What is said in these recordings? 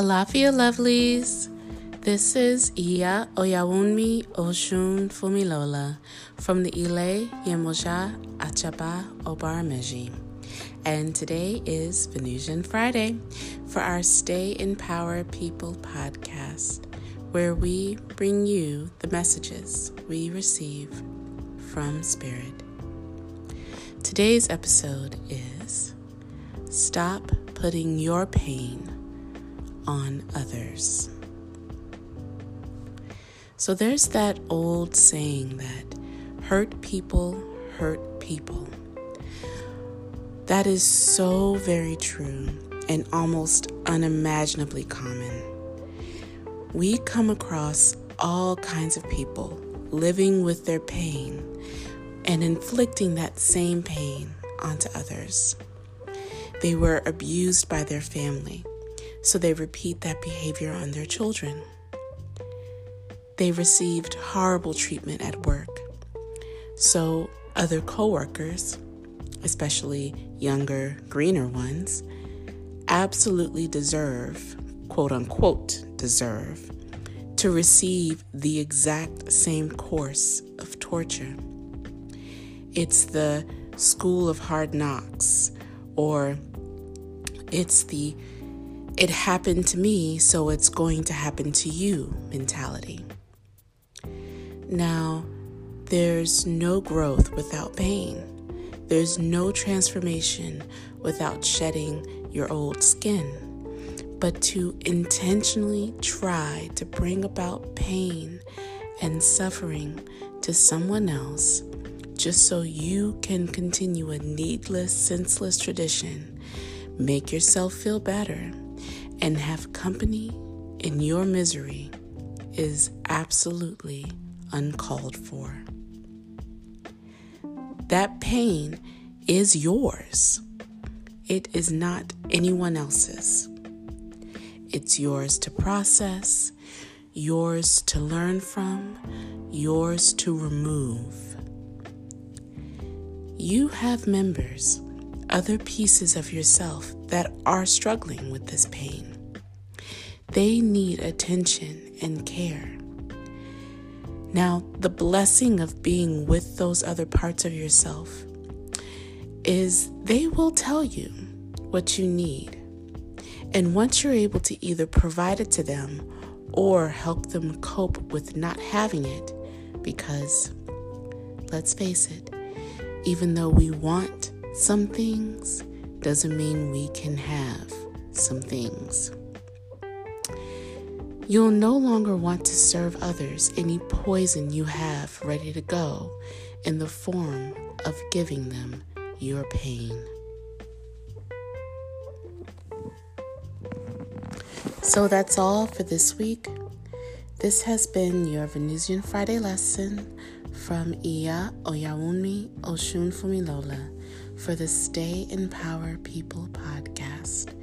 Alafia lovelies. This is Iya Oyawunmi Oshun Fumilola from the Ile Yemoja Achaba Obarameji. And today is Venusian Friday for our Stay in Power People podcast, where we bring you the messages we receive from Spirit. Today's episode is Stop Putting Your Pain on Others. So there's that old saying that hurt people hurt people. That is so very true and almost unimaginably common. We come across all kinds of people living with their pain and inflicting that same pain onto others. They were abused by their family, so they repeat that behavior on their children. They received horrible treatment at work, so other coworkers, especially younger, greener ones, absolutely deserve, quote unquote, deserve, to receive the exact same course of torture. It's the school of hard knocks, or it's the it happened to me, so it's going to happen to you mentality. Now, there's no growth without pain. There's no transformation without shedding your old skin. But to intentionally try to bring about pain and suffering to someone else just so you can continue a needless, senseless tradition, make yourself feel better, and have company in your misery is absolutely uncalled for. That pain is yours. It is not anyone else's. It's yours to process, yours to learn from, yours to remove. You have members, other pieces of yourself that are struggling with this pain. They need attention and care. Now, the blessing of being with those other parts of yourself is they will tell you what you need. And once you're able to either provide it to them or help them cope with not having it, because let's face it, even though we want some things, doesn't mean we can have some things. You'll no longer want to serve others any poison you have ready to go in the form of giving them your pain. So that's all for this week. This has been your Venusian Friday lesson from Iya Oyawunmi Oshun Fumilola for the Stay in Power People podcast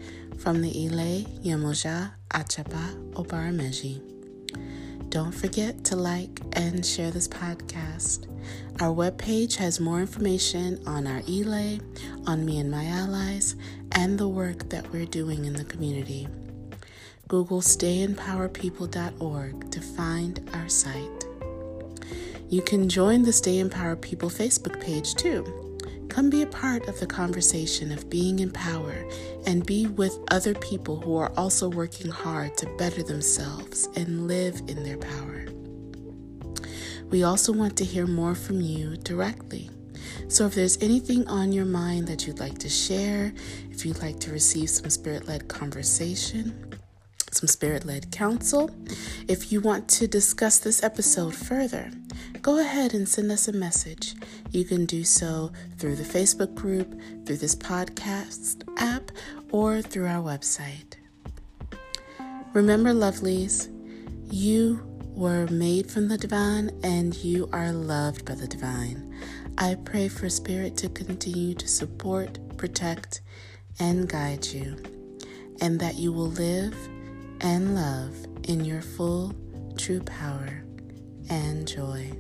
from the Ile Yemoja Achaba Obarameji. Don't forget to like and share this podcast. Our webpage has more information on our Ile, on me and my allies, and the work that we're doing in the community. Google stayinpowerpeople.org to find our site. You can join the Stay in Power People Facebook page too. Come be a part of the conversation of being in power and be with other people who are also working hard to better themselves and live in their power. We also want to hear more from you directly. So if there's anything on your mind that you'd like to share, if you'd like to receive some spirit led conversation, some spirit led counsel. If you want to discuss this episode further, go ahead and send us a message. You can do so through the Facebook group, through this podcast app, or through our website. Remember, lovelies, you were made from the divine and you are loved by the divine. I pray for Spirit to continue to support, protect, and guide you, and that you will live and love in your full, true power and joy.